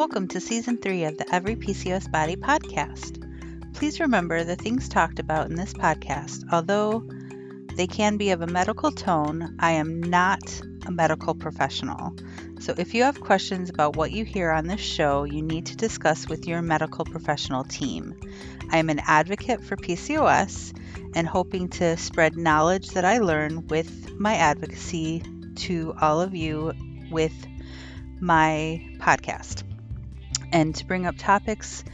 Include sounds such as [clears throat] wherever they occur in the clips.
Welcome to Season 3 of the Every PCOS Body podcast. Please remember the things talked about in this podcast, although they can be of a medical tone, I am not a medical professional. So if you have questions about what you hear on this show, you need to discuss with your medical professional team. I am an advocate for PCOS and hoping to spread knowledge that I learn with my advocacy to all of you with my podcast and to bring up topics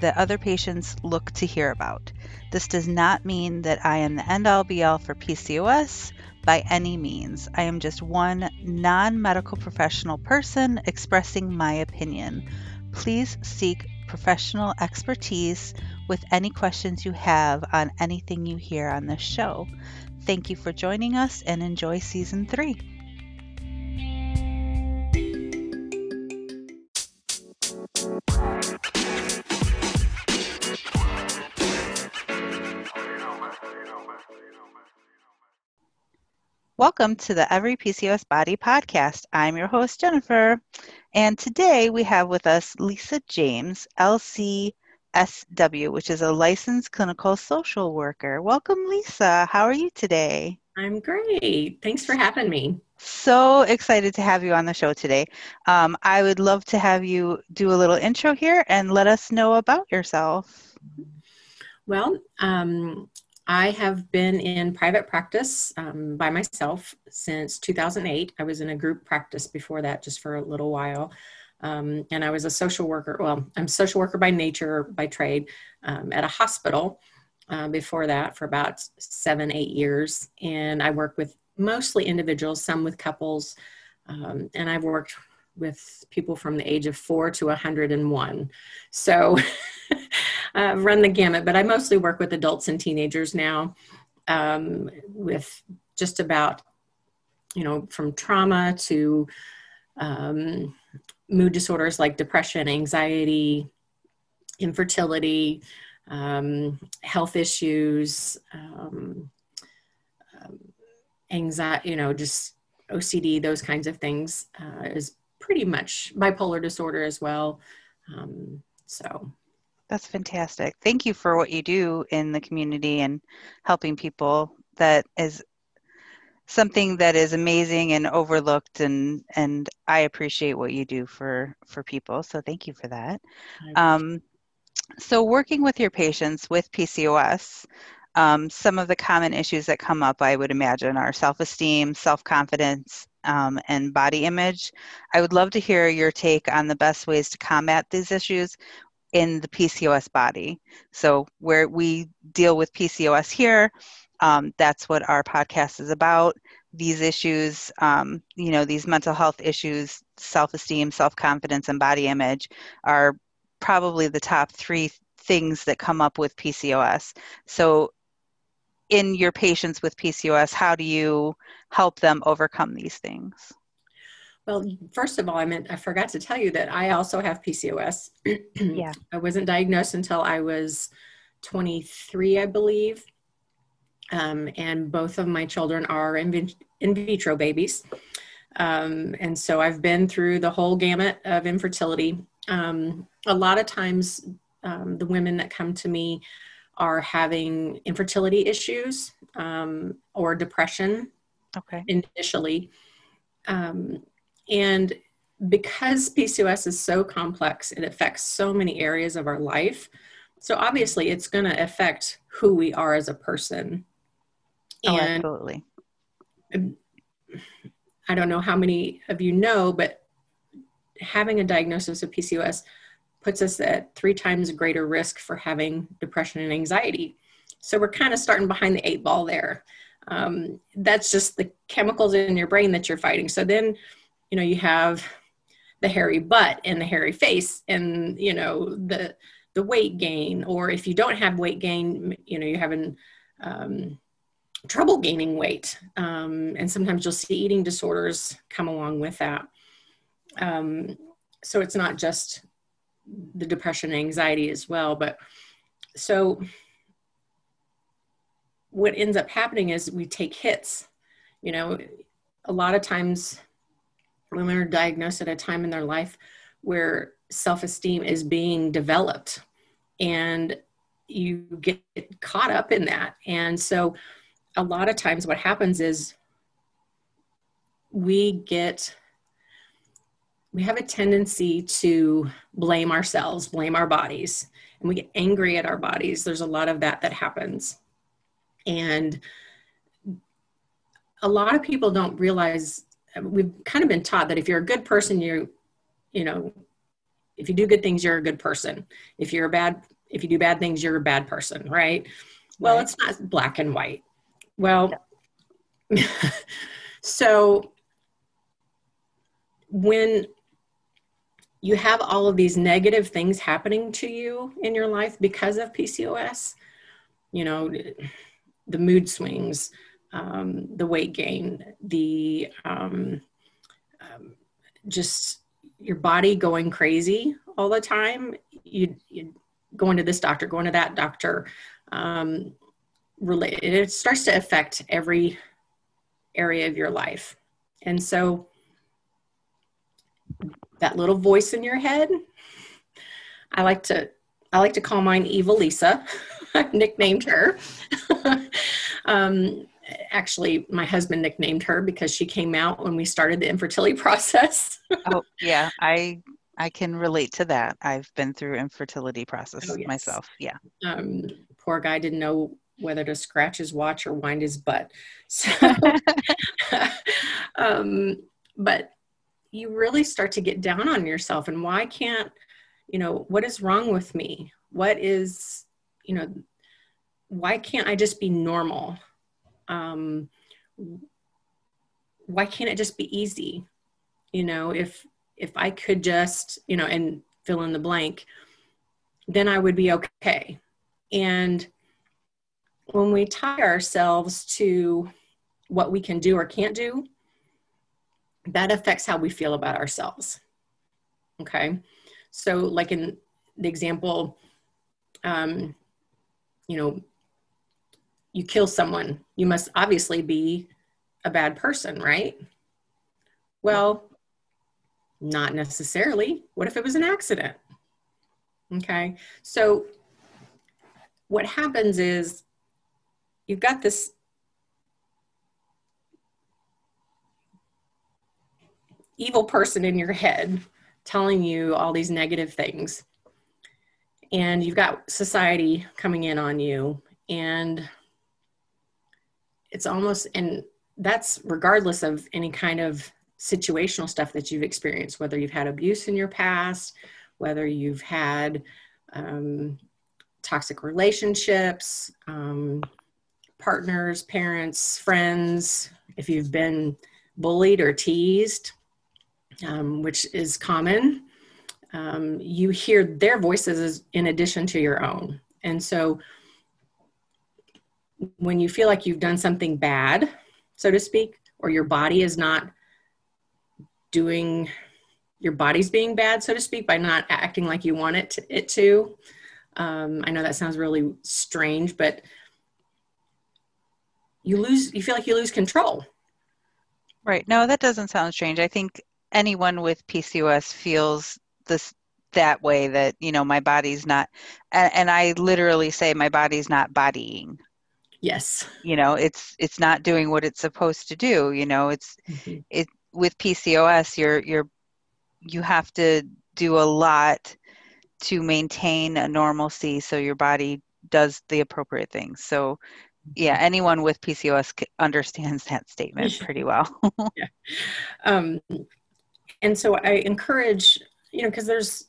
that other patients look to hear about. This does not mean that I am the end all be all for PCOS by any means. I am just one non medical professional person expressing my opinion. Please seek professional expertise with any questions you have on anything you hear on this show. Thank you for joining us and enjoy season three. Welcome to the Every PCOS Body podcast. I'm your host, Jennifer. And today we have with us Lisa James, LCSW, which is a licensed clinical social worker. Welcome, Lisa. How are you today? I'm great. Thanks for having me. So excited to have you on the show today. Um, I would love to have you do a little intro here and let us know about yourself. Well, um, I have been in private practice um, by myself since 2008. I was in a group practice before that, just for a little while. Um, and I was a social worker. Well, I'm a social worker by nature, by trade, um, at a hospital uh, before that for about seven, eight years. And I work with mostly individuals, some with couples. Um, and I've worked with people from the age of four to 101. So [laughs] I've run the gamut, but I mostly work with adults and teenagers now um, with just about, you know, from trauma to um, mood disorders like depression, anxiety, infertility, um, health issues, um, um, anxiety, you know, just OCD, those kinds of things uh, is pretty much bipolar disorder as well. So that's fantastic. Thank you for what you do in the community and helping people. That is something that is amazing and overlooked and and I appreciate what you do for for people. So thank you for that. Um, so working with your patients with PCOS, um, some of the common issues that come up, I would imagine, are self-esteem, self-confidence, um, and body image. I would love to hear your take on the best ways to combat these issues in the PCOS body. So, where we deal with PCOS here, um, that's what our podcast is about. These issues, um, you know, these mental health issues, self esteem, self confidence, and body image are probably the top three things that come up with PCOS. So, in your patients with PCOS, how do you help them overcome these things? Well, first of all, I meant I forgot to tell you that I also have PCOS. yeah. [clears throat] I wasn't diagnosed until I was 23, I believe. Um, and both of my children are in, in vitro babies. Um, and so I've been through the whole gamut of infertility. Um, a lot of times, um, the women that come to me are having infertility issues um, or depression okay. initially. Um, and because PCOS is so complex, it affects so many areas of our life. So obviously, it's going to affect who we are as a person. Oh, and absolutely. I don't know how many of you know, but having a diagnosis of PCOS puts us at three times greater risk for having depression and anxiety. So we're kind of starting behind the eight ball there. Um, that's just the chemicals in your brain that you're fighting. So then, you know, you have the hairy butt and the hairy face and, you know, the, the weight gain, or if you don't have weight gain, you know, you're having um, trouble gaining weight. Um, and sometimes you'll see eating disorders come along with that. Um, so it's not just the depression and anxiety as well. But so what ends up happening is we take hits. You know, a lot of times women are diagnosed at a time in their life where self-esteem is being developed and you get caught up in that. And so a lot of times what happens is we get we have a tendency to blame ourselves blame our bodies and we get angry at our bodies. There's a lot of that that happens. And a lot of people don't realize we've kind of been taught that if you're a good person you you know if you do good things you're a good person. If you're a bad if you do bad things you're a bad person right? Well right. it's not black and white. Well [laughs] so when you have all of these negative things happening to you in your life because of PCOS, you know, the mood swings, um, the weight gain, the um, um, just your body going crazy all the time. You, you going to this doctor, going to that doctor. Um, related, it starts to affect every area of your life, and so that little voice in your head. I like to I like to call mine Evil Lisa. [laughs] I've nicknamed her. [laughs] um, actually, my husband nicknamed her because she came out when we started the infertility [laughs] process. oh yeah, I I can relate to that. I've been through infertility process oh, yes. myself. Yeah. Um, poor guy didn't know whether to scratch his watch or wind his butt. [laughs] So, um, but you really start to get down on yourself and why can't you know what is wrong with me what is you know why can't i just be normal um why can't it just be easy you know if if i could just you know and fill in the blank then i would be okay and when we tie ourselves to what we can do or can't do that affects how we feel about ourselves. Okay. So, like in the example, um, you know, you kill someone, you must obviously be a bad person, right? Well, not necessarily. What if it was an accident? Okay. So, what happens is you've got this evil person in your head telling you all these negative things. And you've got society coming in on you. And it's almost, and that's regardless of any kind of situational stuff that you've experienced, whether you've had abuse in your past, whether you've had um, toxic relationships, um, partners, parents, friends, if you've been bullied or teased, um, which is common, um, you hear their voices in addition to your own. And so when you feel like you've done something bad, so to speak, or your body is not doing, your body's being bad, so to speak, by not acting like you want it to. It to. Um, I know that sounds really strange, but you lose, you feel like you lose control. Right. No, that doesn't sound strange. I think anyone with PCOS feels this that way that you know my body's not and, and I literally say my body's not bodying yes you know it's it's not doing what it's supposed to do you know it's mm-hmm. it with PCOS you're you're you have to do a lot to maintain a normalcy so your body does the appropriate things so yeah mm-hmm. anyone with pcos understands that statement [laughs] pretty well [laughs] yeah. um, and so I encourage, you know, because there's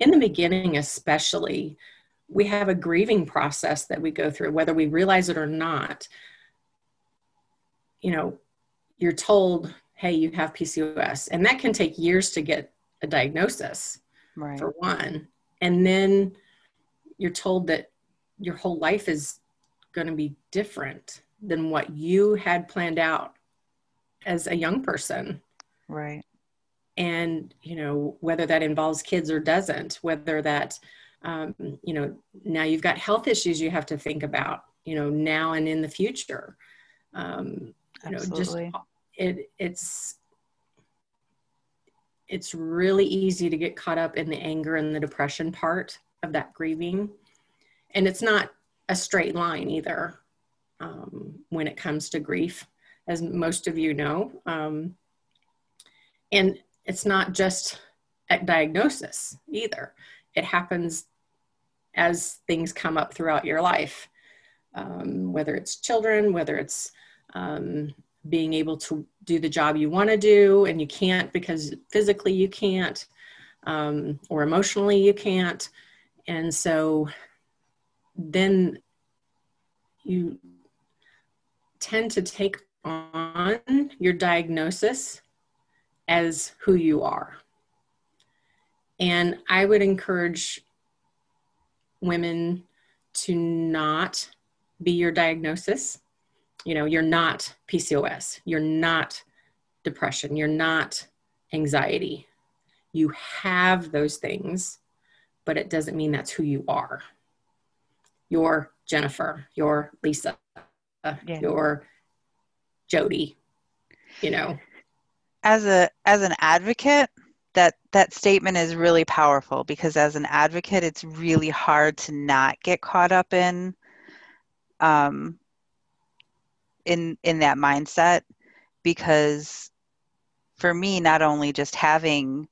in the beginning, especially, we have a grieving process that we go through, whether we realize it or not. You know, you're told, hey, you have PCOS, and that can take years to get a diagnosis, right. for one. And then you're told that your whole life is going to be different than what you had planned out as a young person. Right and you know whether that involves kids or doesn't whether that um, you know now you've got health issues you have to think about you know now and in the future um, you know just it it's it's really easy to get caught up in the anger and the depression part of that grieving. And it's not a straight line either um, when it comes to grief, as most of you know. Um, and it's not just at diagnosis either, it happens as things come up throughout your life, um, whether it's children, whether it's um, being able to do the job you want to do and you can't because physically you can't um, or emotionally you can't. And so then you tend to take on your diagnosis as who you are. And I would encourage women to not be your diagnosis. You know, you're not PCOS, you're not depression, you're not anxiety. You have those things, but it doesn't mean that's who you are. You're Jennifer, you're Lisa, yeah. you're Jody, you know. As a as an advocate, that that statement is really powerful because as an advocate it's really hard to not get caught up in um in in that mindset because for me not only just having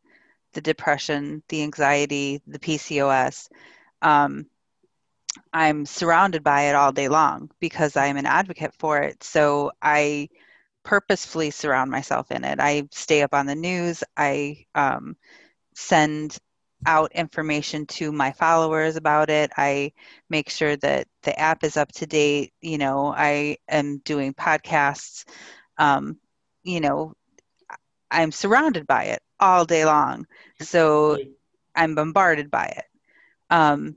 the depression the anxiety the pcos um, i'm surrounded by it all day long because i'm an advocate for it. So i purposefully surround myself in it. I stay up on the news. I um, send out information to my followers about it. I make sure that the app is up to date. You know, I am doing podcasts. Um, you know, I'm surrounded by it all day long. So I'm bombarded by it. Um,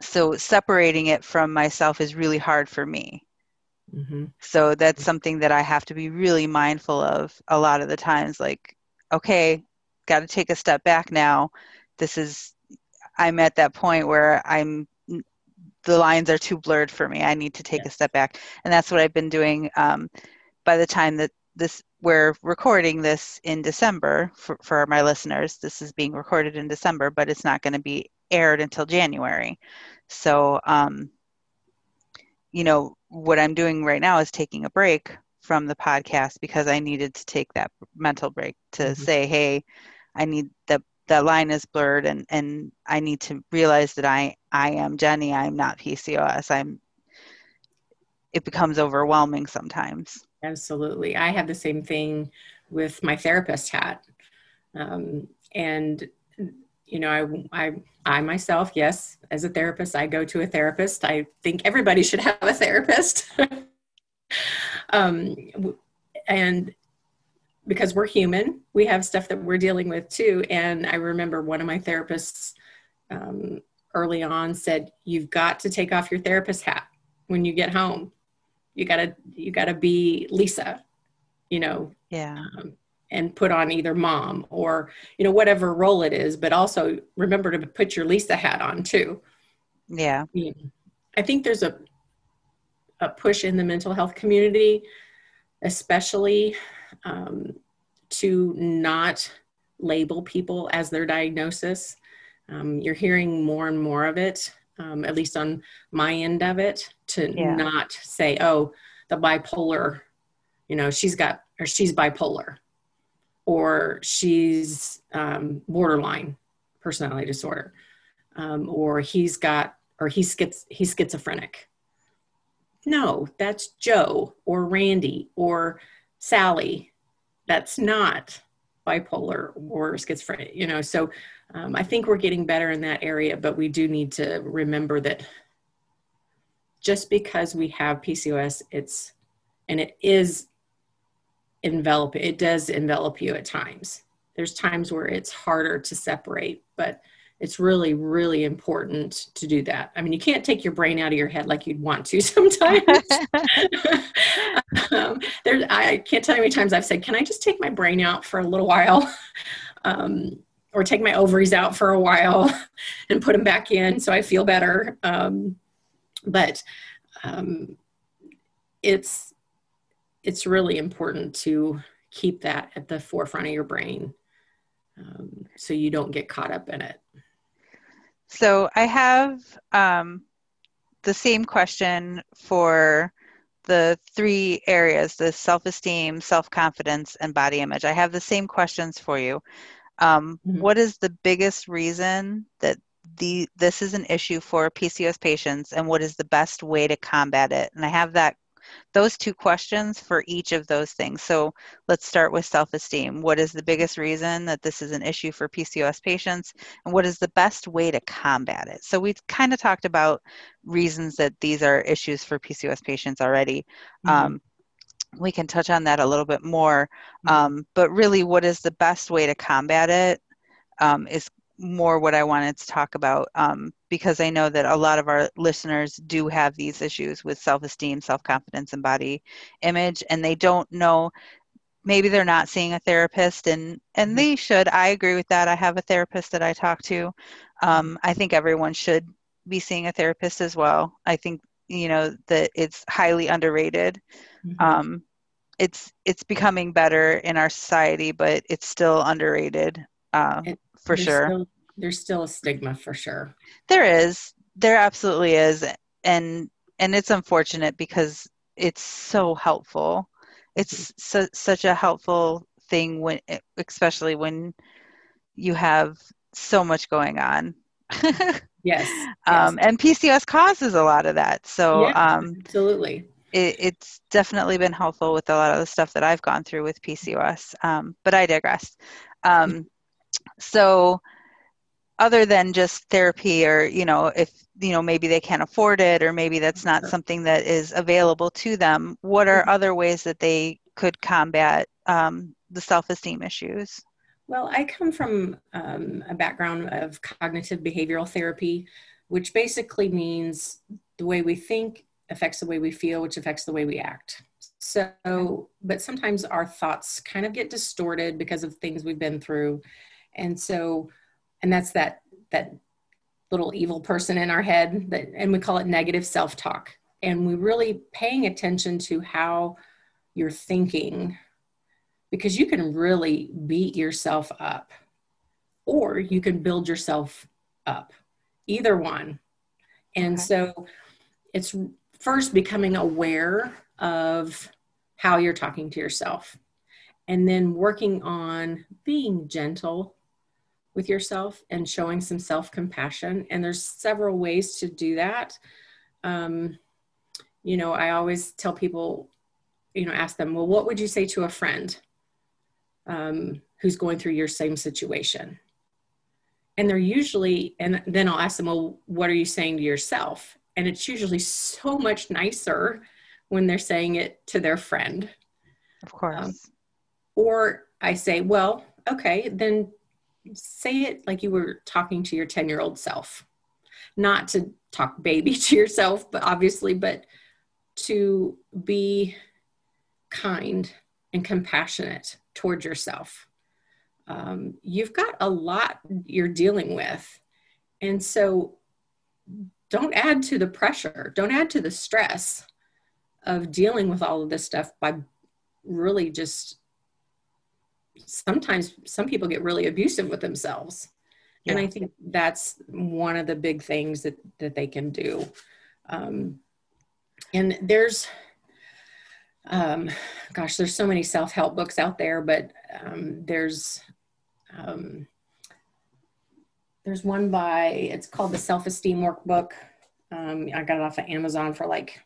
so separating it from myself is really hard for me. Mm-hmm. So that's something that I have to be really mindful of a lot of the times. Like, okay, got to take a step back now. This is, I'm at that point where I'm, the lines are too blurred for me. I need to take a step back. And that's what I've been doing. Um, by the time that this, we're recording this in December for, for my listeners, this is being recorded in December, but it's not going to be aired until January. So, um, you know, what I'm doing right now is taking a break from the podcast because I needed to take that mental break to mm-hmm. say, hey, I need the that line is blurred and and I need to realize that I I am Jenny. I'm not PCOS. I'm it becomes overwhelming sometimes. Absolutely. I have the same thing with my therapist hat. Um, and you know, I, I, I myself, yes, as a therapist, I go to a therapist. I think everybody should have a therapist. [laughs] um, and because we're human, we have stuff that we're dealing with too. And I remember one of my therapists um, early on said, "You've got to take off your therapist hat when you get home. You gotta, you gotta be Lisa. You know, yeah. Um, and put on either mom or you know whatever role it is but also remember to put your lisa hat on too. Yeah. I think there's a a push in the mental health community especially um, to not label people as their diagnosis. Um, you're hearing more and more of it um, at least on my end of it to yeah. not say oh the bipolar you know she's got or she's bipolar or she's um, borderline personality disorder, um, or he's got, or he's, schiz- he's schizophrenic. No, that's Joe or Randy or Sally. That's not bipolar or schizophrenic, you know. So um, I think we're getting better in that area, but we do need to remember that just because we have PCOS, it's and it is envelop it does envelop you at times. There's times where it's harder to separate but it's really really important to do that. I mean you can't take your brain out of your head like you'd want to [laughs] sometimes. [laughs] Um, there i can't tell you how many times i've said can i just take my brain out for a little while? [laughs] Um, or take my ovaries out for a while and put them back in so i feel better. Um, but um, it's it's really important to keep that at the forefront of your brain um, so you don't get caught up in it. So I have um, the same question for the three areas the self esteem, self confidence, and body image. I have the same questions for you. Um, mm-hmm. what is the biggest reason that the this is an issue for PCOS patients, and what is the best way to combat it? And I have that those two questions for each of those things. So let's start with self esteem. What is the biggest reason that this is an issue for PCOS patients? And what is the best way to combat it? So we've kind of talked about reasons that these are issues for PCOS patients already. Mm-hmm. Um, we can touch on that a little bit more. Mm-hmm. Um, but really, what is the best way to combat it um, is more what I wanted to talk about um, because I know that a lot of our listeners do have these issues with self esteem, self confidence, and body image, and they don't know. Maybe they're not seeing a therapist, and and mm-hmm. they should. I agree with that. I have a therapist that I talk to. Um, I think everyone should be seeing a therapist as well. I think you know that it's highly underrated. Mm-hmm. Um, it's it's becoming better in our society, but it's still underrated. Uh, it, for sure. Still, there's still a stigma for sure. There is. There absolutely is. And and it's unfortunate because it's so helpful. It's su- such a helpful thing when especially when you have so much going on. [laughs] yes, um, yes. and PCOS causes a lot of that. So yeah, um, absolutely. It, it's definitely been helpful with a lot of the stuff that I've gone through with PCOS. Um, but I digress. Um, so other than just therapy or you know if you know maybe they can't afford it or maybe that's not sure. something that is available to them what are mm-hmm. other ways that they could combat um, the self-esteem issues well i come from um, a background of cognitive behavioral therapy which basically means the way we think affects the way we feel which affects the way we act so but sometimes our thoughts kind of get distorted because of things we've been through and so and that's that that little evil person in our head that and we call it negative self-talk and we really paying attention to how you're thinking because you can really beat yourself up or you can build yourself up either one and okay. so it's first becoming aware of how you're talking to yourself and then working on being gentle with yourself and showing some self compassion. And there's several ways to do that. Um, you know, I always tell people, you know, ask them, well, what would you say to a friend um, who's going through your same situation? And they're usually, and then I'll ask them, well, what are you saying to yourself? And it's usually so much nicer when they're saying it to their friend. Of course. Um, or I say, well, okay, then say it like you were talking to your 10 year old self. Not to talk baby [laughs] to yourself but obviously but to be kind and compassionate towards yourself. Um, you've got a lot you're dealing with. And so don't add to the pressure don't add to the stress of dealing with all of this stuff by really just sometimes some people get really abusive with themselves. Yeah. and i think that's one of the big things that that they can do. Um, and there's um, gosh there's so many self-help books out there but um, there's um, there's one by it's called the self-esteem workbook. Um, i got it off of amazon for like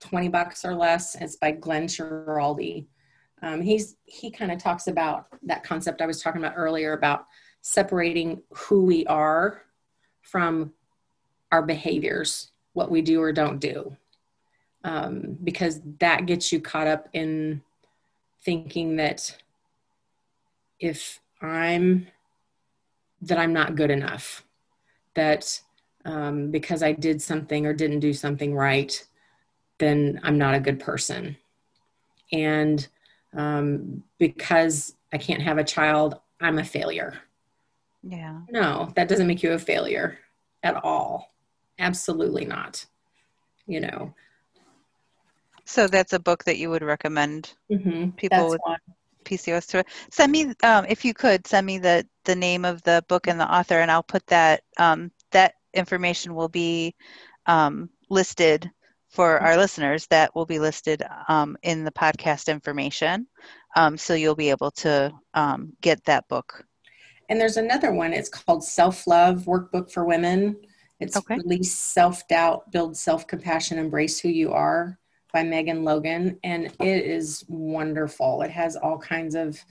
20 bucks or less. It's by glenn schiraldi um, he's he kind of talks about that concept I was talking about earlier about separating who we are from our behaviors, what we do or don't do, um, because that gets you caught up in thinking that if I'm that I'm not good enough, that um, because I did something or didn't do something right, then I'm not a good person. And um, because I can't have a child, I'm a failure. Yeah. No, that doesn't make you a failure at all. Absolutely not. You know. So that's a book that you would recommend mm-hmm. people with PCOS to send me um, if you could send me the the name of the book and the author, and I'll put that um, that information will be um, listed for our listeners. That will be listed um, in the podcast information, um, so you'll be able to um, get that book. And there's another one. It's called Self Love Workbook for Women. It's Okay. Release Self Doubt, Build Self Compassion, Embrace Who You Are by Megan Logan. And it is wonderful. It has all kinds of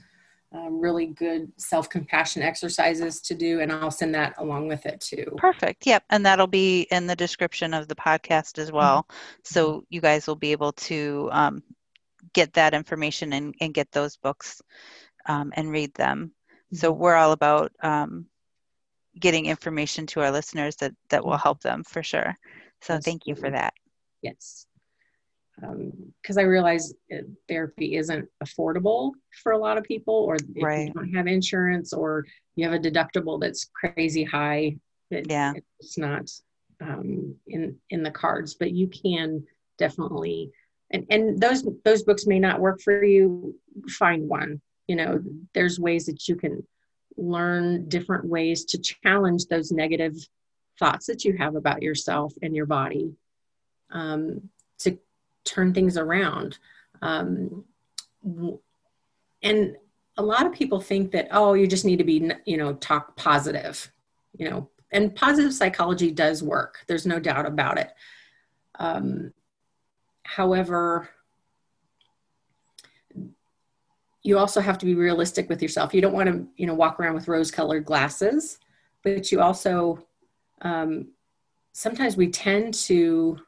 um, really good self compassion exercises to do. And I'll send that along with it too. Perfect. Yep. And that'll be in the description of the podcast as well. So you guys will be able to um, get that information and, and get those books um, and read them. So we're all about um, getting information to our listeners that, that will help them for sure. So thank you for that. Yes. Because I realize therapy isn't affordable for a lot of people, or if Right. you don't have insurance, or you have a deductible that's crazy high. It, Yeah. it's not um, in in the cards, but you can definitely. And and those those books may not work for you. Find one. You know, there's ways that you can learn different ways to challenge those negative thoughts that you have about yourself and your body um, to turn things around. Um, and a lot of people think that, oh, you just need to be, you know, talk positive, you know, and positive psychology does work. There's no doubt about it. Um, however, you also have to be realistic with yourself. You don't want to, you know, walk around with rose-colored glasses, but you also um, sometimes we tend to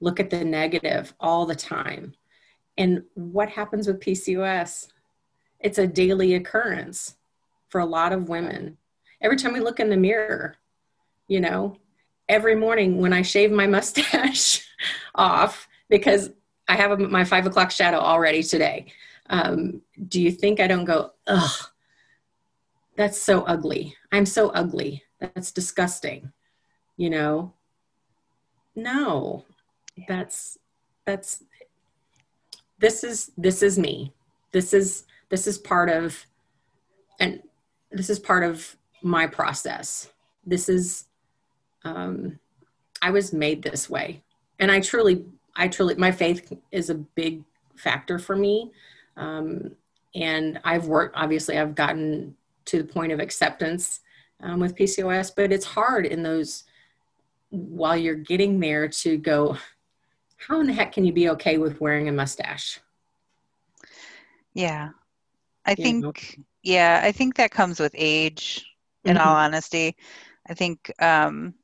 look at the negative all the time. And what happens with PCOS? It's a daily occurrence for a lot of women. Every time we look in the mirror, you know, every morning when I shave my [laughs] mustache off because I have my five o'clock shadow already today. Um, do you think I don't go, ugh, that's so ugly. I'm so ugly. That's disgusting. You know? No. That's that's this is this is me. This is this is part of and this is part of my process. This is um I was made this way. And I truly I truly my faith is a big factor for me. Um and I've worked obviously I've gotten to the point of acceptance um, with PCOS, but it's hard in those while you're getting there to go, how in the heck can you be okay with wearing a mustache? Yeah. I You think, know? yeah, I think that comes with age, in Mhm. all honesty. I think um,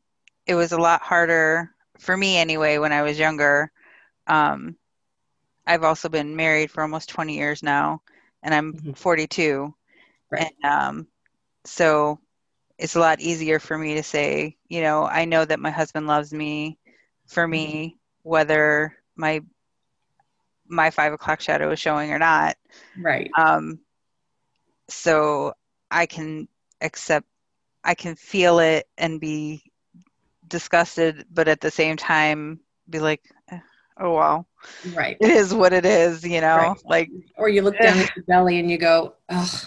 it was a lot harder for me anyway when I was younger. Um, I've also been married for almost 20 years now, and I'm Mhm. 42. Right. And um, so it's a lot easier for me to say, you know, I know that my husband loves me for me, whether my my five o'clock shadow is showing or not. Right. Um, so I can accept, I can feel it and be disgusted, but at the same time be like, oh well, Right. it is what it is, you know. Right. Like, Or you look down at your belly and you go, ugh,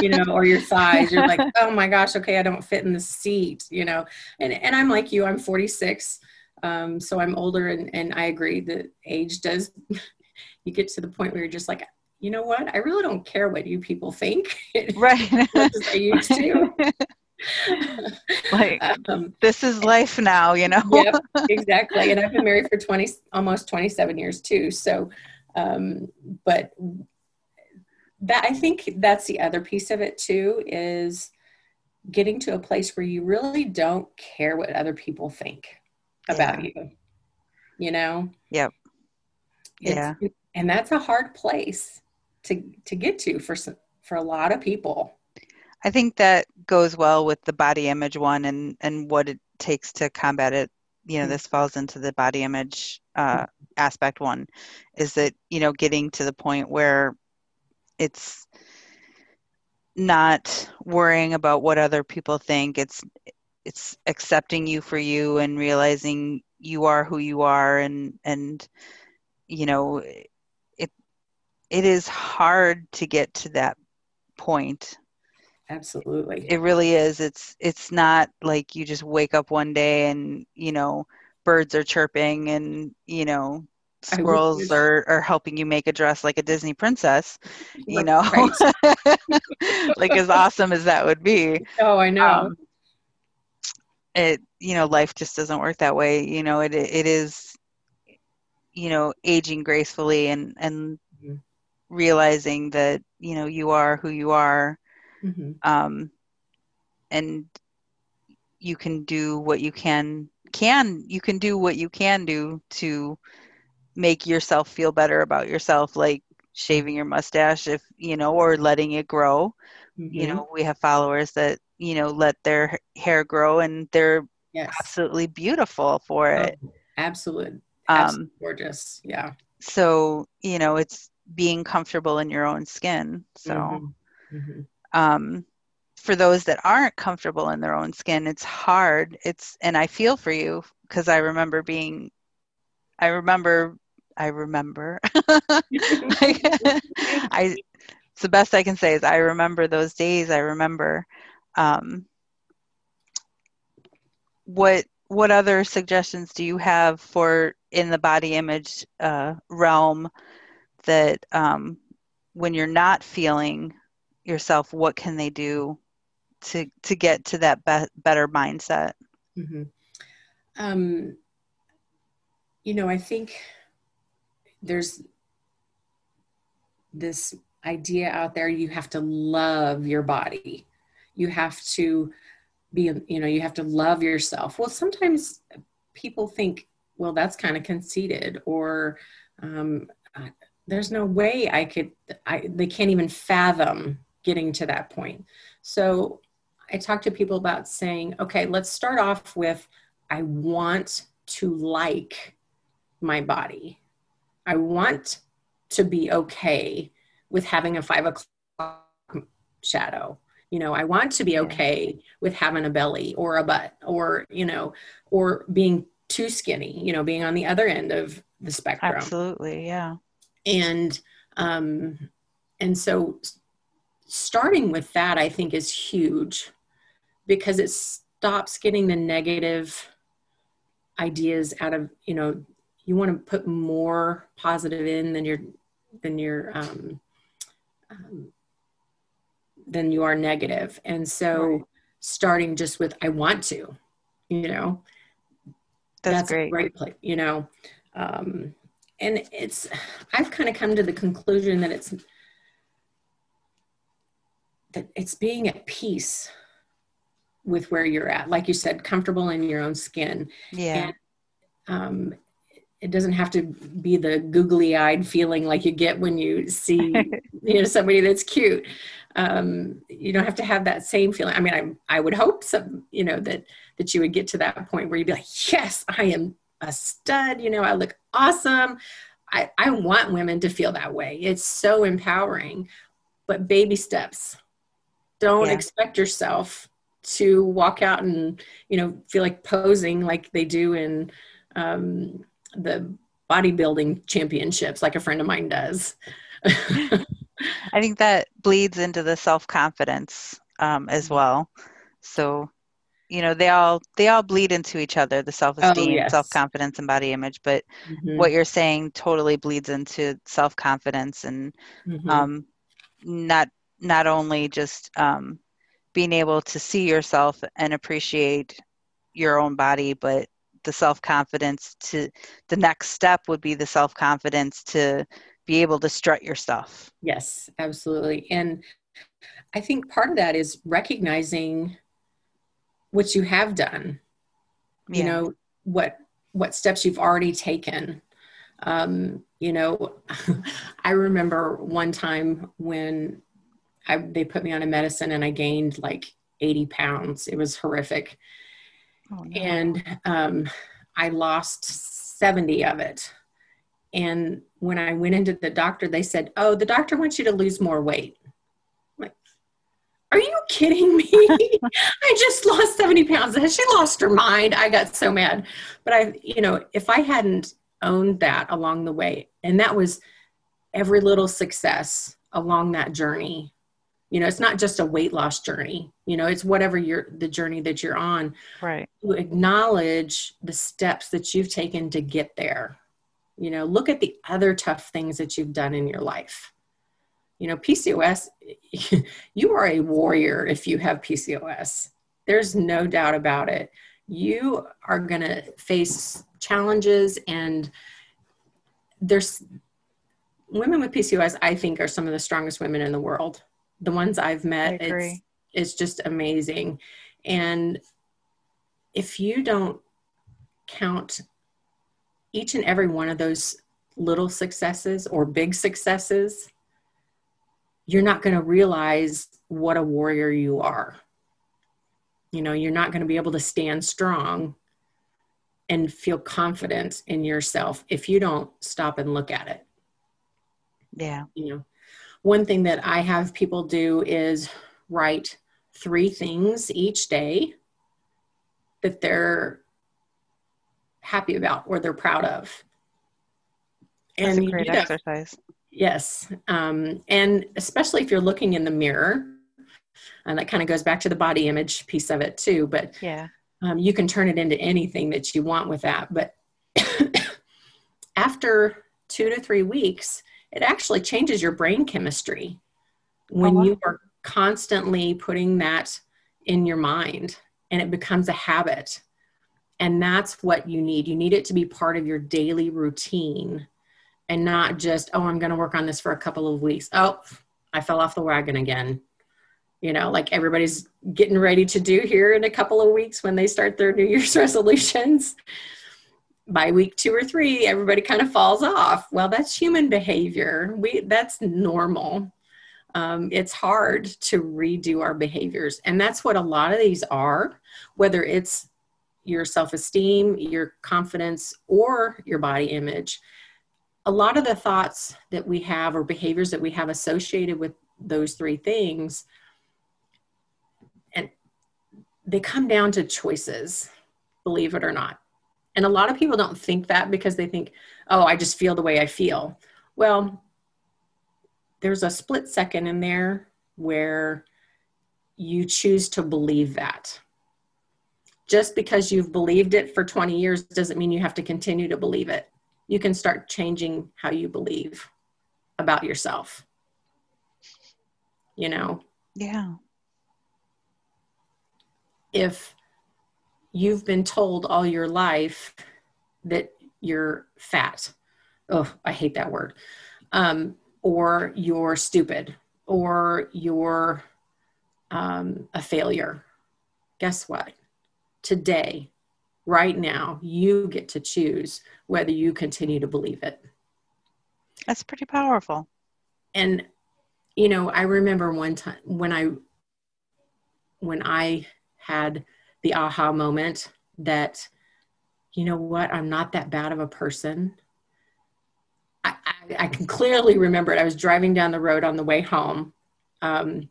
you know, or your thighs. You're like, [laughs] oh my gosh, okay, I don't fit in the seat, you know. And and I'm like you, I'm 46, um, so I'm older, and and I agree that age does. [laughs] You get to the point where you're just like, you know what? I really don't care what you people think. [laughs] right. as much as I used to. [laughs] Like, um, this is life now, you know. yep, exactly. And I've been married for 20, almost 27 years too. So, um, but that, I think that's the other piece of it too, is getting to a place where you really don't care what other people think about you, you know? Yep. It's- And that's a hard place to, to get to for some, for a lot of people. I think that goes well with the body image one and and what it takes to combat it. You know, this falls into the body image uh, aspect one, is that you know getting to the point where it's not worrying about what other people think. It's it's accepting you for you and realizing you are who you are and and you know it it is hard to get to that point. Absolutely. It really is. It's it's not like you just wake up one day and you know birds are chirping and you know squirrels are, are helping you make a dress like a disney princess you know? [laughs] Like as awesome as that would be. Oh i know. Um, it you know life just doesn't work that way you know it it is you know aging gracefully and and mm-hmm. realizing that you know you are who you are mm-hmm. um and you can do what you can can you can do what you can do to make yourself feel better about yourself like shaving your mustache if you know or letting it grow mm-hmm. you know we have followers that you know let their hair grow and they're yes. absolutely beautiful for oh, it oh, absolute um gorgeous yeah so you know it's being comfortable in your own skin so mm-hmm. Mm-hmm. um for those that aren't comfortable in their own skin it's hard it's and i feel for you because i remember being i remember i remember [laughs] [laughs] I, it's the best i can say is i remember those days i remember um, what what other suggestions do you have for in the body image uh, realm that um, when you're not feeling yourself what can they do to to get to that be- better mindset mm-hmm. um, you know i think there's this idea out there you have to love your body you have to be you know you have to love yourself. Well sometimes people think well that's kind of conceited or um, there's no way i could I, they can't even fathom getting to that point. So i talk to people about saying okay let's start off with i want to like my body. I want to be okay with having a five o'clock shadow you know i want to be okay with having a belly or a butt or you know or being too skinny you know being on the other end of the spectrum. Absolutely yeah. And um and so starting with that i think is huge because it stops getting the negative ideas out of you know you want to put more positive in than your than your um, um than you are negative. And so right. starting just with, I want to, you know, that's, that's great. a great place, you know. Um, and it's, I've kind of come to the conclusion that it's, that it's being at peace with where you're at. Like you said, comfortable in your own skin. Yeah. And, um, it doesn't have to be the googly eyed feeling like you get when you see [laughs] you know somebody that's cute. Um, you don't have to have that same feeling. I mean i, I would hope some you know that that you would get to that point where you'd be like yes i am a stud. You know i look awesome. I i want women to feel that way. It's so empowering. But baby steps. Don't yeah. expect yourself to walk out and you know feel like posing like they do in um, the bodybuilding championships like a friend of mine does. [laughs] I think that bleeds into the self confidence um, as mm-hmm. well. So, you know, they all they all bleed into each other: the self esteem, oh, yes. self confidence, and body image. But mm-hmm. what you're saying totally bleeds into self confidence, and mm-hmm. um, not not only just um, being able to see yourself and appreciate your own body, but the self confidence to the next step would be the self confidence to be able to strut your stuff. Yes, absolutely. And I think part of that is recognizing what you have done. Yeah. You know, what what steps you've already taken. Um, you know, [laughs] I remember one time when I, they put me on a medicine and I gained like 80 pounds. It was horrific. Oh. And um, I lost 70 of it. And when I went into the doctor, they said, Oh, the doctor wants you to lose more weight. I'm like, are you kidding me? [laughs] I just lost 70 pounds. She lost her mind? I got so mad. But I, you know, if I hadn't owned that along the way, and that was every little success along that journey you know it's not just a weight loss journey you know it's whatever you're the journey that you're on. Right. To acknowledge the steps that you've taken to get there. You know look at the other tough things that you've done in your life. You know pcos [laughs] you are a warrior if you have pcos there's no doubt about it. You are going to face challenges and there's women with pcos i think are some of the strongest women in the world the ones I've met, it's it's just amazing. And if you don't count each and every one of those little successes or big successes, you're not going to realize what a warrior you are. You know, you're not going to be able to stand strong and feel confident in yourself if you don't stop and look at it. Yeah. You know, one thing that I have people do is write three things each day that they're happy about or they're proud of. That's and a great exercise. Yes. Um, and especially if you're looking in the mirror, and that kind of goes back to the body image piece of it too. But yeah, um, you can turn it into anything that you want with that. But [coughs] after two to three weeks, it actually changes your brain chemistry when oh, wow. you are constantly putting that in your mind and it becomes a habit. And that's what you need. You need it to be part of your daily routine and not just, oh, I'm going to work on this for a couple of weeks. Oh, I fell off the wagon again. You know, like everybody's getting ready to do here in a couple of weeks when they start their New Year's [laughs] resolutions by week two or three everybody kind of falls off. Well that's human behavior. We that's normal. Um, it's hard to redo our behaviors and that's what a lot of these are whether it's your self-esteem your confidence or your body image. A lot of the thoughts that we have or behaviors that we have associated with those three things and they come down to choices believe it or not and a lot of people don't think that because they think, oh, I just feel the way I feel. Well, there's a split second in there where you choose to believe that. Just because you've believed it for 20 years doesn't mean you have to continue to believe it. You can start changing how you believe about yourself. You know? Yeah. If you've been told all your life that you're fat. Oh, I hate that word. Um, or you're stupid, or you're um, a failure. Guess what? Today, right now, you get to choose whether you continue to believe it. That's pretty powerful. And, you know, I remember one time when I, when I had the aha moment that, you know what, I'm not that bad of a person. I, I, I can clearly remember it. I was driving down the road on the way home. Um,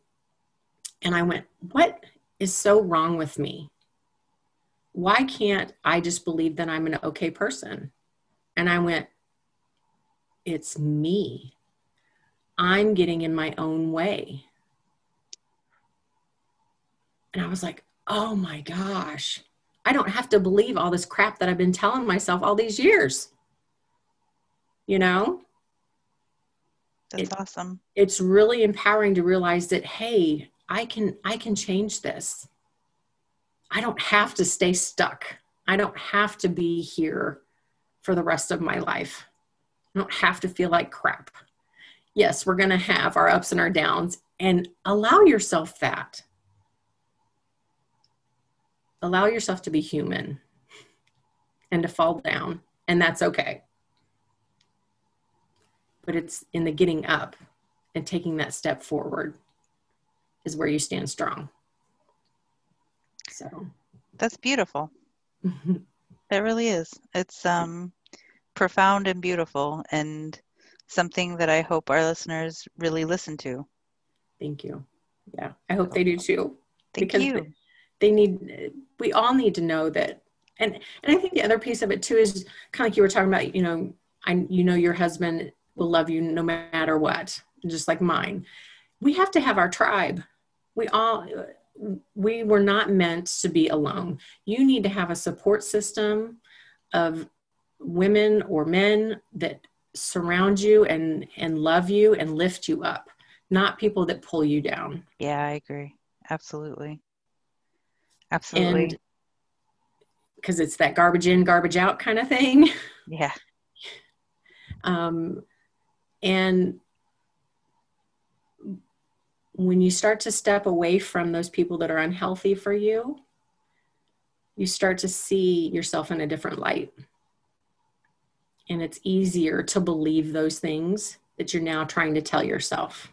and I went, What is so wrong with me? Why can't I just believe that I'm an okay person? And I went, It's me. I'm getting in my own way. And I was like, oh my gosh, I don't have to believe all this crap that I've been telling myself all these years. You know? That's it, awesome. It's really empowering to realize that hey, I can I can change this. I don't have to stay stuck. I don't have to be here for the rest of my life. I don't have to feel like crap. Yes, we're going to have our ups and our downs and allow yourself that allow yourself to be human and to fall down, and that's okay. But it's in the getting up and taking that step forward is where you stand strong. So that's beautiful. it really is. It's um, profound and beautiful, and something that I hope our listeners really listen to. Thank you. Yeah, I hope they do too. Thank because you they need we all need to know that and and i think the other piece of it too is kind of like you were talking about you know i you know your husband will love you no matter what, just like mine. We have to have our tribe. We all we were not meant to be alone. You need to have a support system of women or men that surround you and and love you and lift you up, not people that pull you down. Yeah, I agree. Absolutely. Absolutely. because it's that garbage in, garbage out kind of thing. [laughs] Yeah. Um, and when you start to step away from those people that are unhealthy for you, you start to see yourself in a different light. And it's easier to believe those things that you're now trying to tell yourself.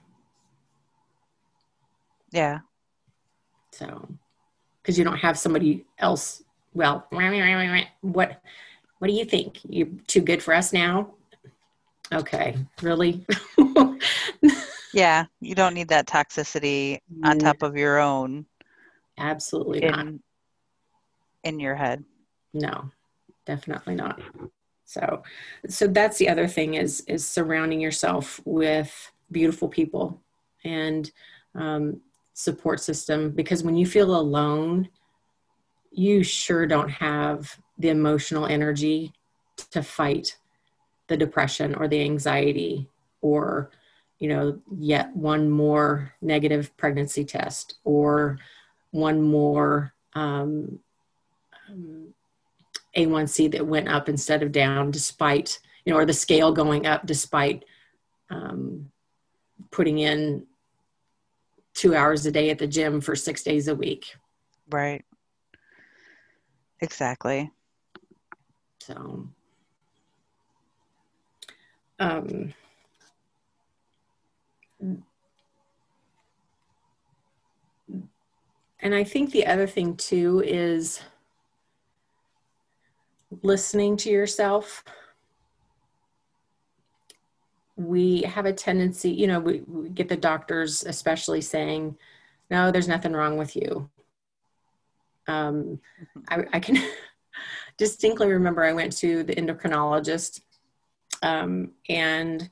Yeah. So, because you don't have somebody else, well, what what do you think? You're too good for us now? Okay, really? [laughs] yeah, you don't need that toxicity on top of your own. Absolutely in, not. In your head. No, definitely not. So, so that's the other thing is is surrounding yourself with beautiful people and um, support system because when you feel alone, you sure don't have the emotional energy to fight the depression or the anxiety or you know yet one more negative pregnancy test or one more um, um, a1c that went up instead of down despite you know or the scale going up despite um, putting in two hours a day at the gym for six days a week. Right. Exactly. So, um, and I think the other thing too is listening to yourself. We have a tendency, you know, we, we get the doctors especially saying, no, there's nothing wrong with you. Um, I, I can [laughs] distinctly remember I went to the endocrinologist um, and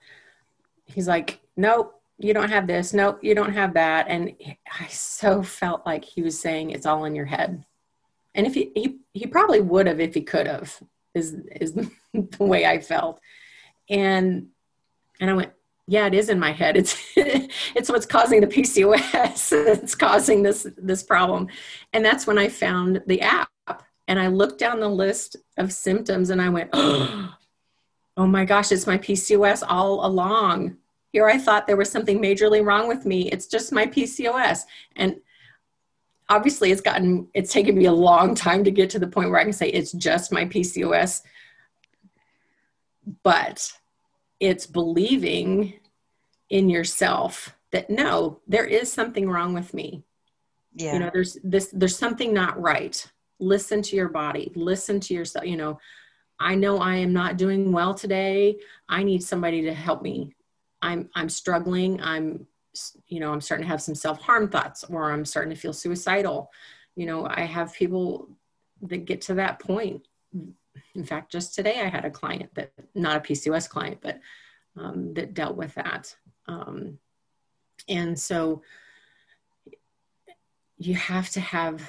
he's like, nope, you don't have this. Nope, you don't have that. And I so felt like he was saying it's all in your head. And if he, he, he probably would have if he could have, is, is [laughs] the way I felt. And, and I went, yeah, it is in my head. It's, [laughs] it's what's causing the PCOS. [laughs] it's causing this, this problem. And that's when I found the app and I looked down the list of symptoms and I went, [gasps] oh my gosh, it's my PCOS all along. Here I thought there was something majorly wrong with me. It's just my PCOS. And obviously it's gotten it's taken me a long time to get to the point where I can say it's just my PCOS. But it's believing in yourself that no, there is something wrong with me. Yeah. You know, there's this there's something not right. Listen to your body. Listen to yourself. You know i know i am not doing well today. I need somebody to help me. I'm i'm struggling. I'm you know i'm starting to have some self-harm thoughts or i'm starting to feel suicidal. You know i have people that get to that point in fact just today i had a client that not a pcos client but um, that dealt with that. Um, and so you have to have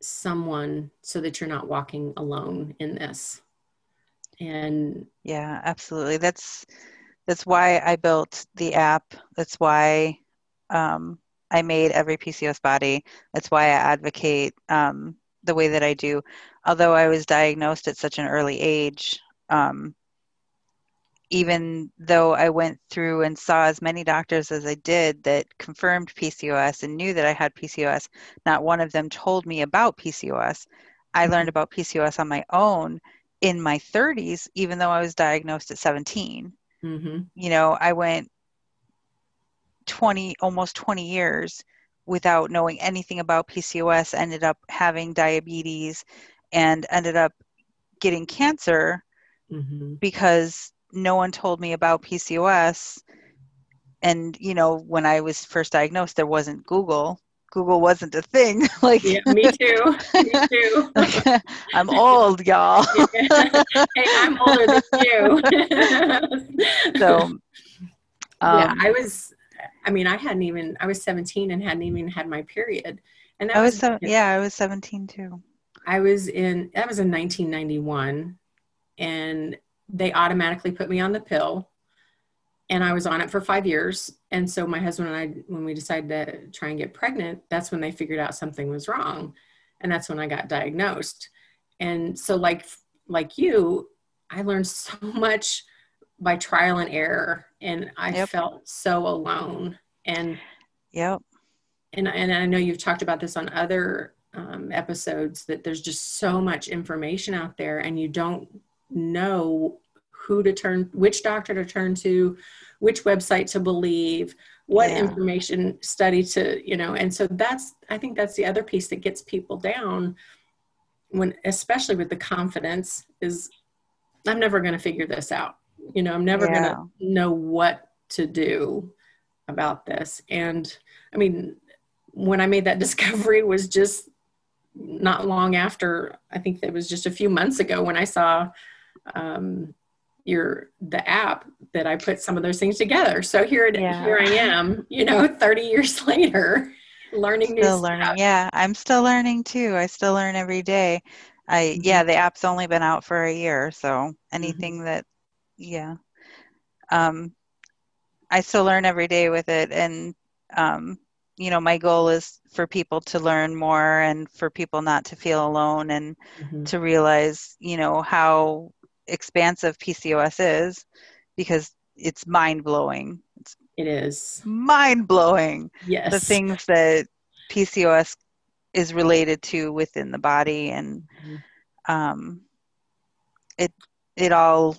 someone so that you're not walking alone in this. And yeah absolutely. That's that's why i built the app. That's why um, i made every pcos body. That's why i advocate um, the way that i do although i was diagnosed at such an early age um, even though I went through and saw as many doctors as I did that confirmed PCOS and knew that I had PCOS, not one of them told me about PCOS. I learned mm-hmm. about PCOS on my own in my 30s, even though I was diagnosed at 17. Mm-hmm. You know, I went 20, almost 20 years without knowing anything about PCOS, ended up having diabetes, and ended up getting cancer mm-hmm. because no one told me about PCOS. And, you know, when I was first diagnosed, there wasn't Google. Google wasn't a thing. [laughs] like yeah, me too. Me too. [laughs] I'm old, y'all. [laughs] hey, I'm older than you. so um, yeah, I was I mean, I hadn't even I was 17 and hadn't even had my period. And I was, was so, yeah, I was 17 too. I was in that was in 1991 and they automatically put me on the pill and I was on it for five years. And so my husband and I, when we decided to try and get pregnant, that's when they figured out something was wrong, and that's when I got diagnosed. And so, like like you, I learned so [laughs] much by trial and error, and I yep. felt so alone. And yep. And and I know you've talked about this on other um, episodes that there's just so much information out there, and you don't know who to turn, which doctor to turn to, which website to believe, what yeah. information study to, you know, and so that's, I think that's the other piece that gets people down when, especially with the confidence is, I'm never going to figure this out. You know, I'm never yeah. going to know what to do about this. And I mean, when I made that [laughs] discovery was just not long after, I think it was just a few months ago when I saw um, your the app that I put some of those things together. So here it, yeah. here I am, you know, 30 years [laughs] later, learning still new learning. Stuff. Yeah, I'm still learning too. I still learn every day. I mm-hmm. yeah, the app's only been out for a year, so mm-hmm. anything mm-hmm. that yeah. Um I still learn every day with it and um you know my goal is for people to learn more and for people not to feel alone and mm-hmm. to realize you know how expansive PCOS is because it's mind blowing. It's it is mind blowing. Yes. The things that PCOS is related to within the body and mm-hmm. um it it all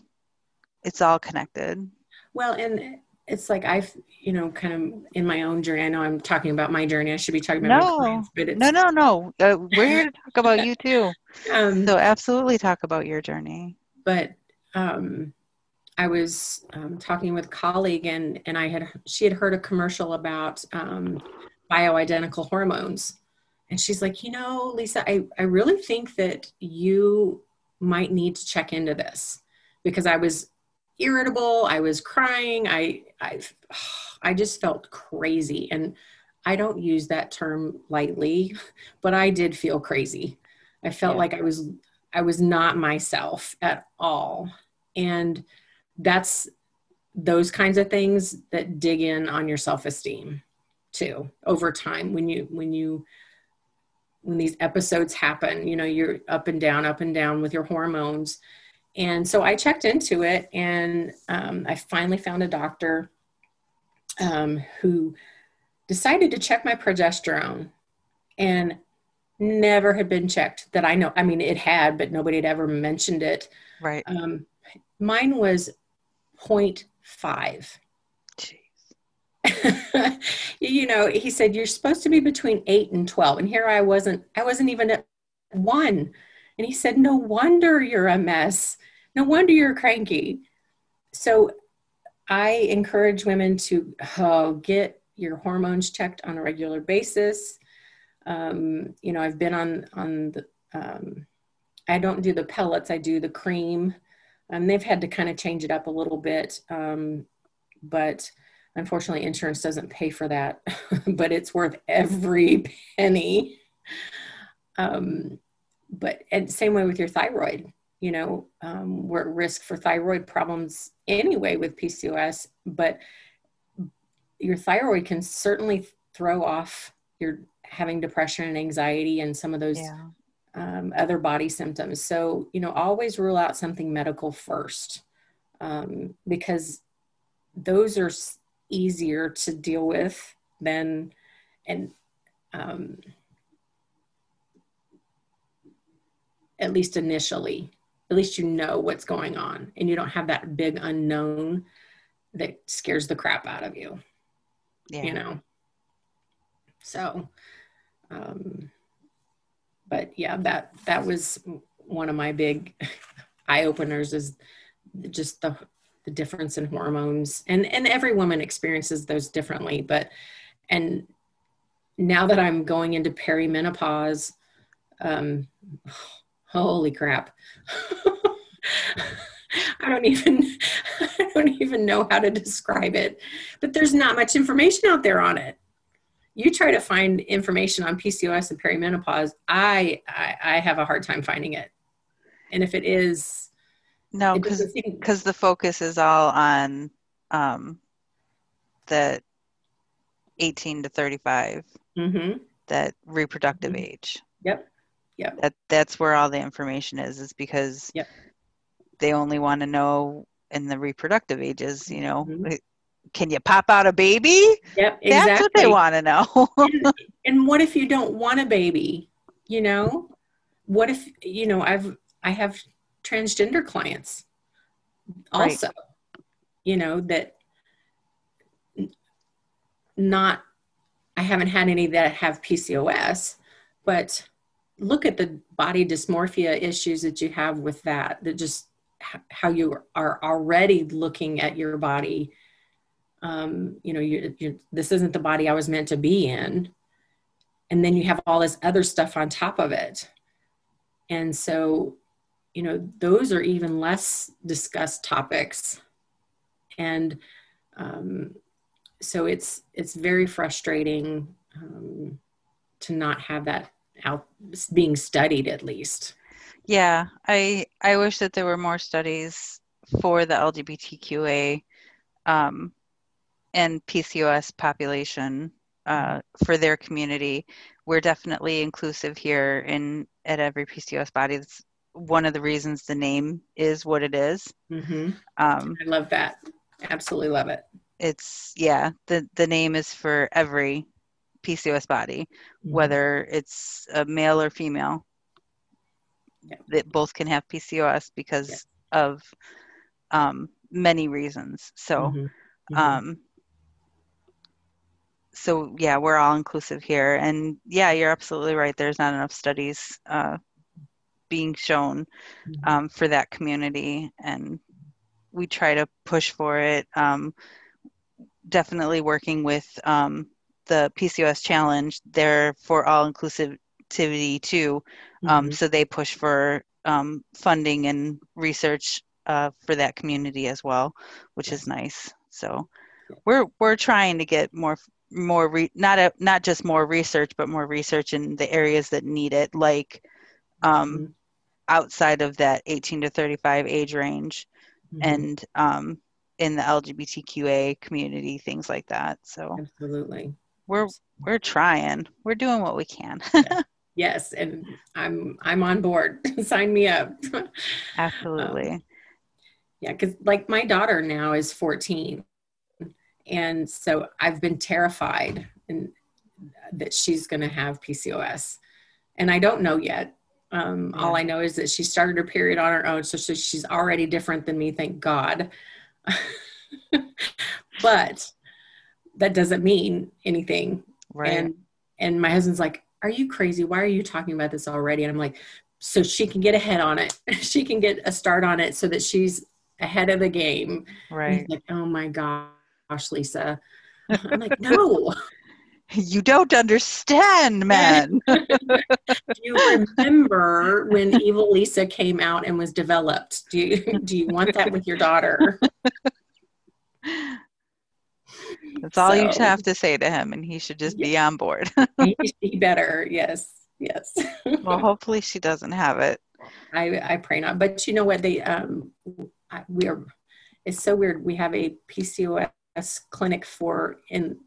it's all connected. Well, and it's like I've, you know, kind of in my own journey. I know I'm talking about my journey. I should be talking about no, my clients, but it's no, no, no. Uh, we're here to talk about you too. [laughs] Um, so absolutely talk about your journey but um, I was um, talking with a colleague and, and I had, she had heard a commercial about um, bioidentical hormones. And she's like, you know, Lisa, I, I really think that you might need to check into this because I was irritable. I was crying. I, I, [sighs] I just felt crazy. And I don't use that term lightly, [laughs] but I did feel crazy. I felt yeah. like I was I was not myself at all. And that's those kinds of things that dig in on your self-esteem too over time when you when you when these episodes happen you know you're up and down up and down with your hormones and so i checked into it and um, i finally found a doctor um, who decided to check my progesterone and never had been checked that I know. I mean, it had, but nobody had ever mentioned it. Right. Um, mine was 0.5. Jeez. [laughs] you know, he said you're supposed to be between eight and 12, and here I wasn't. I wasn't even at one. And he said, "No wonder you're a mess. No wonder you're cranky." So, I encourage women to oh, get your hormones checked on a regular basis um, you know, I've been on on the. Um, I don't do the pellets. I do the cream. Um, they've had to kind of change it up a little bit, um, but unfortunately, insurance doesn't pay for that. [laughs] but it's worth every penny. Um, but and same way with your thyroid. You know, um, we're at risk for thyroid problems anyway with PCOS, but your thyroid can certainly throw off your having depression and anxiety and some of those yeah. um, other body symptoms. So, you know, always rule out something medical first um, because those are easier to deal with than, and um, at least initially, at least you know what's going on and you don't have that big unknown that scares the crap out of you. Yeah. You know? So, um, but yeah, that that was one of my big [laughs] eye openers is just the the difference in hormones and and every woman experiences those differently but and now that I'm going into perimenopause, um, holy crap. [laughs] I don't even [laughs] I don't even know how to describe it. But there's not much information out there on it. You try to find information on PCOS and perimenopause, I I, I have a hard time finding it. And if it is no, because because the focus is all on um, the 18 to 35, mm-hmm. that reproductive mm-hmm. age. Yep. Yep. That that's where all the information is. Is because yep. they only want to know in the reproductive ages. You know, mm-hmm. can you pop out a baby? Yep. Exactly. That's what they want to know. and, [laughs] and what if you don't want a baby? You know, what if you know? I've I have transgender clients also. Right. You know that not I haven't had any that have PCOS, but look at the body dysmorphia issues that you have with that, that just how you are already looking at your body. Um, you know, you, you, this isn't the body I was meant to be in. And then you have all this other stuff on top of it. And so, you know, those are even less discussed topics. And um, so it's it's very frustrating um, to not have that out being studied at least. Yeah, I I wish that there were more studies for the LGBTQA um, and PCOS population uh, for their community. We're definitely inclusive here in at every PCOS body. That's one of the reasons the name is what it is. Mm-hmm. Um, I love that. Absolutely love it it's yeah the the name is for every PCOS body, mm-hmm. whether it's a male or female. Yeah. That both can have PCOS because yeah. of um, many reasons. So, mm-hmm. Mm-hmm. Um, so yeah, we're all inclusive here, and yeah, you're absolutely right. There's not enough studies uh, being shown mm-hmm. um, for that community, and we try to push for it. Um, definitely working with um, the PCOS challenge. They're for all inclusivity too. Um, mm-hmm. So they push for um, funding and research uh, for that community as well, which is nice. So we're we're trying to get more more re- not a, not just more research, but more research in the areas that need it, like um, mm-hmm. outside of that 18 to 35 age range, mm-hmm. and um, in the LGBTQA community, things like that. So absolutely, we're we're trying. We're doing what we can. [laughs] yeah. Yes, and I'm I'm on board. [laughs] Sign me up. [laughs] Absolutely. Um, yeah, because like my daughter now is 14, and so I've been terrified and that she's going to have PCOS, and I don't know yet. Um, yeah. All I know is that she started her period on her own, so she's already different than me. Thank God. but that doesn't mean anything. Right. And and my husband's like, "Are you crazy? Why are you talking about this already?" And I'm like, "So she can get ahead on it. [laughs] she can get a start on it so that she's ahead of the game." Right. like, "Oh my gosh, Lisa." [laughs] I'm like, "No." You don't understand, man. [laughs] Do you remember when Evil Lisa came out and was developed? Do you do you want that with your daughter? That's all so, you have to say to him, and he should just yeah. be on board. [laughs] [laughs] he better. Yes, yes. well, hopefully she doesn't have it. I I pray not. But you know what? They um we are. It's so weird. We have a PCOS clinic for in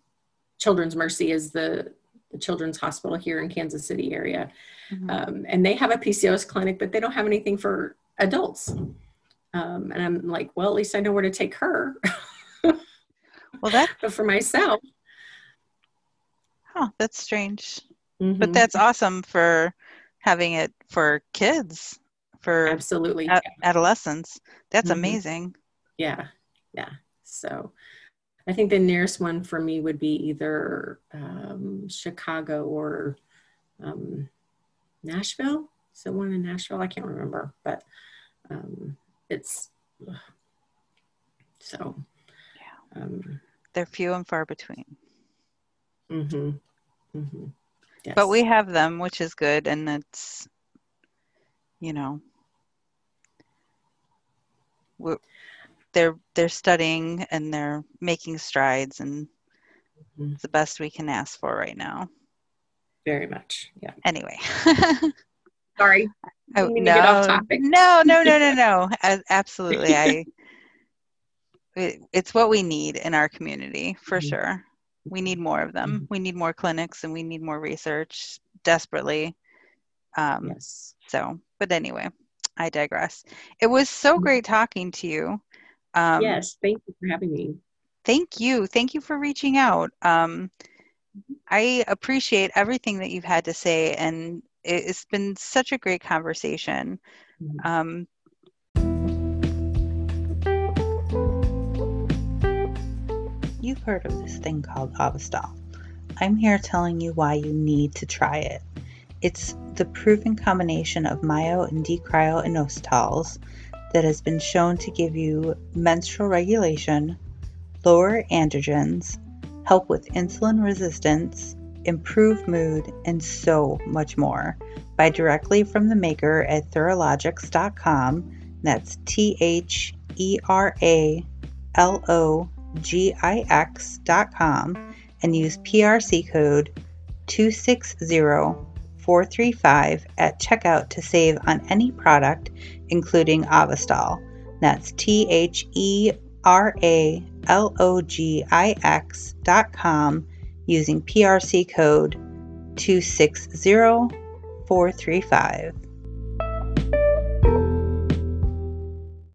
Children's Mercy is the, the children's hospital here in Kansas City area. Mm-hmm. Um, and they have a PCOS clinic, but they don't have anything for adults. Um, and I'm like, well, at least I know where to take her. [laughs] well, that [laughs] but for myself. Huh, that's strange. Mm-hmm. But that's awesome for having it for kids, for absolutely a- adolescents. That's mm-hmm. amazing. Yeah, yeah. So, I think the nearest one for me would be either um, Chicago or um, Nashville. Is it one in Nashville? I can't remember, but um, it's so. Yeah. They're few and far between. Mm-hmm. Mm-hmm. Yes. But we have them, which is good, and it's, you know, they're they're studying and they're making strides, and mm-hmm. it's the best we can ask for right now. Very much, yeah. Anyway. Sorry. [laughs] Oh, no, no, no, no, [laughs] no, no. Absolutely, I. It, it's what we need in our community for mm-hmm. sure we need more of them. Mm-hmm. We need more clinics and we need more research desperately. Um, yes. So, but anyway, I digress. It was so mm-hmm. great talking to you. Um, yes, thank you for having me. Thank you. Thank you for reaching out. Um, mm-hmm. I appreciate everything that you've had to say, and it's been such a great conversation. Mm-hmm. Um, You've heard of this thing called Ovasitol. I'm here telling you why you need to try it. It's the proven combination of myo and D-chiro-inositols that has been shown to give you menstrual regulation, lower androgens, help with insulin resistance, improve mood, and so much more Buy directly from the maker at Theralogix.com. That's T H E R A L O gix.com and use PRC code 260435 at checkout to save on any product, including Ovasitol. That's T H E R A L O G I X dot com using PRC code 260435.